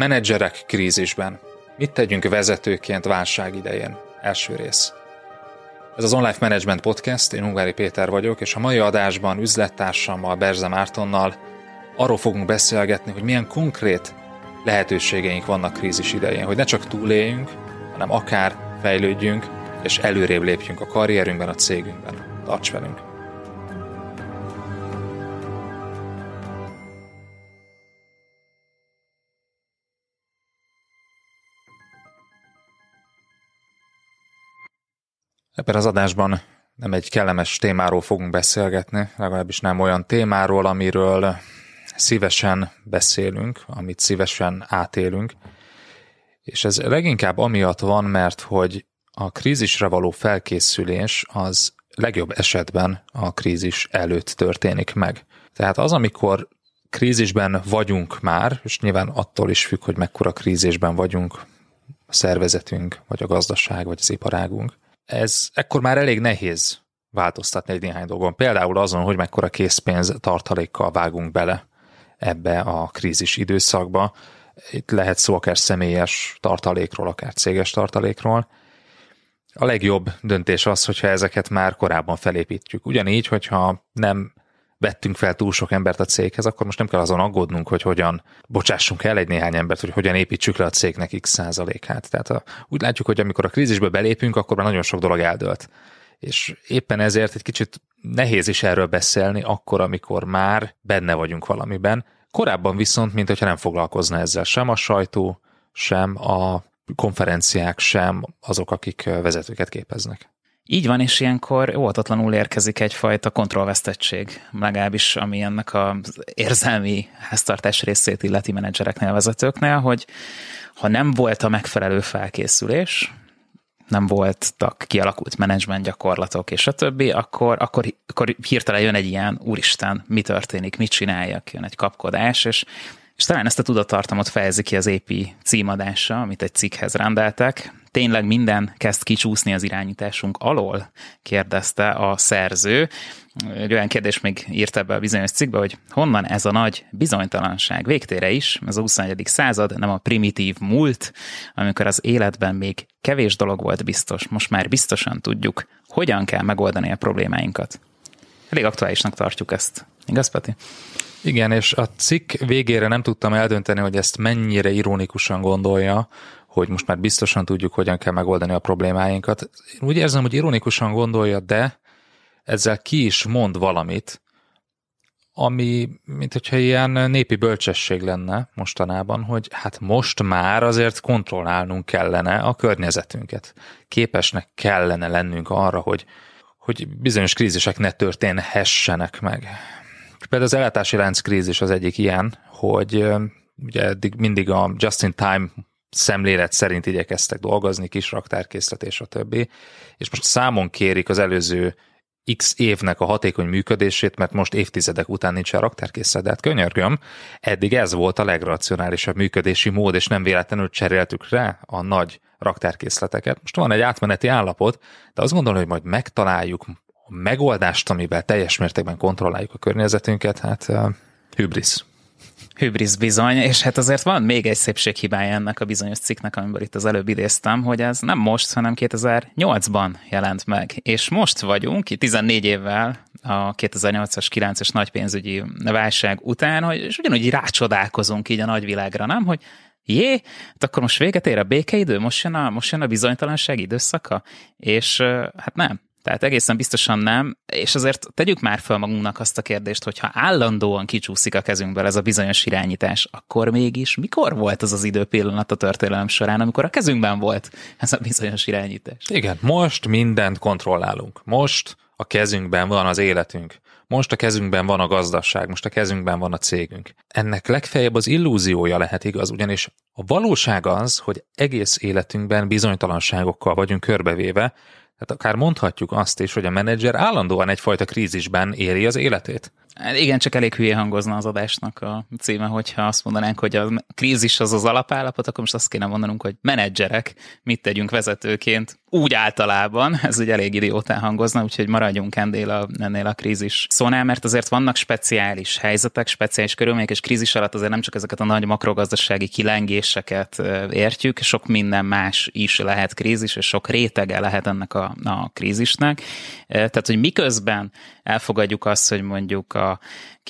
Menedzserek krízisben. Mit tegyünk vezetőként válság idején? Első rész. Ez az Online Management Podcast, én Ungári Péter vagyok, és a mai adásban üzlettársammal, Berze Mártonnal arról fogunk beszélgetni, hogy milyen konkrét lehetőségeink vannak krízis idején, hogy ne csak túléljünk, hanem akár fejlődjünk, és előrébb lépjünk a karrierünkben, a cégünkben. Tarts velünk! Ebben az adásban nem egy kellemes témáról fogunk beszélgetni, legalábbis nem olyan témáról, amiről szívesen beszélünk, amit szívesen átélünk. És ez leginkább amiatt van, mert hogy a krízisre való felkészülés az legjobb esetben a krízis előtt történik meg. Tehát az, amikor krízisben vagyunk már, és nyilván attól is függ, hogy mekkora krízisben vagyunk, a szervezetünk, vagy a gazdaság, vagy az iparágunk, ez ekkor már elég nehéz változtatni egy néhány dolgon. Például azon, hogy mekkora készpénz tartalékkal vágunk bele ebbe a krízis időszakba. Itt lehet szó akár személyes tartalékról, akár céges tartalékról. A legjobb döntés az, hogyha ezeket már korábban felépítjük. Ugyanígy, hogyha nem vettünk fel túl sok embert a céghez, akkor most nem kell azon aggódnunk, hogy hogyan bocsássunk el egy néhány embert, hogy hogyan építsük le a cégnek x százalékát. Tehát a, úgy látjuk, hogy amikor a krízisbe belépünk, akkor már nagyon sok dolog eldőlt. És éppen ezért egy kicsit nehéz is erről beszélni, akkor, amikor már benne vagyunk valamiben. Korábban viszont, mint hogyha nem foglalkozna ezzel sem a sajtó, sem a konferenciák, sem azok, akik vezetőket képeznek. Így van, és ilyenkor óvatatlanul érkezik egyfajta kontrollvesztettség, legalábbis ami ennek az érzelmi háztartás részét illeti menedzsereknél, vezetőknél, hogy ha nem volt a megfelelő felkészülés, nem voltak kialakult menedzsment gyakorlatok, és a többi, akkor, akkor, akkor hirtelen jön egy ilyen, úristen, mi történik, mit csináljak, jön egy kapkodás, és és talán ezt a tudatartamot fejezi ki az épi címadása, amit egy cikkhez rendeltek. Tényleg minden kezd kicsúszni az irányításunk alól? kérdezte a szerző. Egy olyan kérdés még írt ebbe a bizonyos cikkbe, hogy honnan ez a nagy bizonytalanság végtére is, ez a 21. század, nem a primitív múlt, amikor az életben még kevés dolog volt biztos, most már biztosan tudjuk, hogyan kell megoldani a problémáinkat. Elég aktuálisnak tartjuk ezt. Igaz, Peti? Igen, és a cikk végére nem tudtam eldönteni, hogy ezt mennyire ironikusan gondolja, hogy most már biztosan tudjuk, hogyan kell megoldani a problémáinkat. Én úgy érzem, hogy ironikusan gondolja, de ezzel ki is mond valamit, ami, mint hogyha ilyen népi bölcsesség lenne mostanában, hogy hát most már azért kontrollálnunk kellene a környezetünket. Képesnek kellene lennünk arra, hogy, hogy bizonyos krízisek ne történhessenek meg. Például az ellátási lánc krízis az egyik ilyen, hogy ugye eddig mindig a just-in-time szemlélet szerint igyekeztek dolgozni, kis raktárkészlet és a többi, és most számon kérik az előző x évnek a hatékony működését, mert most évtizedek után nincs a raktárkészlet, de hát könyörgöm, eddig ez volt a legracionálisabb működési mód, és nem véletlenül cseréltük rá a nagy raktárkészleteket. Most van egy átmeneti állapot, de azt gondolom, hogy majd megtaláljuk a megoldást, amivel teljes mértékben kontrolláljuk a környezetünket, hát uh, hübrisz. Hübrisz bizony, és hát azért van még egy szépséghibája ennek a bizonyos cikknek, amiből itt az előbb idéztem, hogy ez nem most, hanem 2008-ban jelent meg. És most vagyunk, 14 évvel a 2008-as, 9-es nagy pénzügyi válság után, hogy, és ugyanúgy rácsodálkozunk így a nagyvilágra, nem? Hogy jé, hát akkor most véget ér a békeidő, most jön a, most jön a bizonytalanság időszaka, és hát nem. Tehát egészen biztosan nem, és azért tegyük már fel magunknak azt a kérdést, hogy ha állandóan kicsúszik a kezünkből ez a bizonyos irányítás, akkor mégis mikor volt az az időpillanat a történelem során, amikor a kezünkben volt ez a bizonyos irányítás? Igen, most mindent kontrollálunk. Most a kezünkben van az életünk. most a kezünkben van a gazdaság, most a kezünkben van a cégünk. Ennek legfeljebb az illúziója lehet igaz, ugyanis a valóság az, hogy egész életünkben bizonytalanságokkal vagyunk körbevéve, tehát akár mondhatjuk azt is, hogy a menedzser állandóan egyfajta krízisben éri az életét. Hát igen, csak elég hülye hangozna az adásnak a címe, hogyha azt mondanánk, hogy a krízis az az alapállapot, akkor most azt kéne mondanunk, hogy menedzserek, mit tegyünk vezetőként, úgy általában, ez ugye elég idiótán hangozna, úgyhogy maradjunk ennél a, ennél a krízis szónál, mert azért vannak speciális helyzetek, speciális körülmények, és krízis alatt azért nem csak ezeket a nagy makrogazdasági kilengéseket értjük, sok minden más is lehet krízis, és sok rétege lehet ennek a, a krízisnek. Tehát, hogy miközben elfogadjuk azt, hogy mondjuk a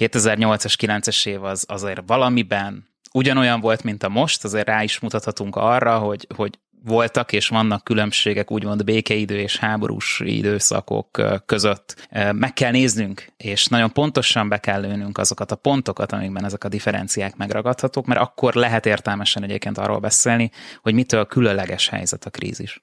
2008-as, 9-es év az azért valamiben ugyanolyan volt, mint a most, azért rá is mutathatunk arra, hogy, hogy voltak és vannak különbségek úgymond békeidő és háborús időszakok között. Meg kell néznünk, és nagyon pontosan be kell lőnünk azokat a pontokat, amikben ezek a differenciák megragadhatók, mert akkor lehet értelmesen egyébként arról beszélni, hogy mitől különleges helyzet a krízis.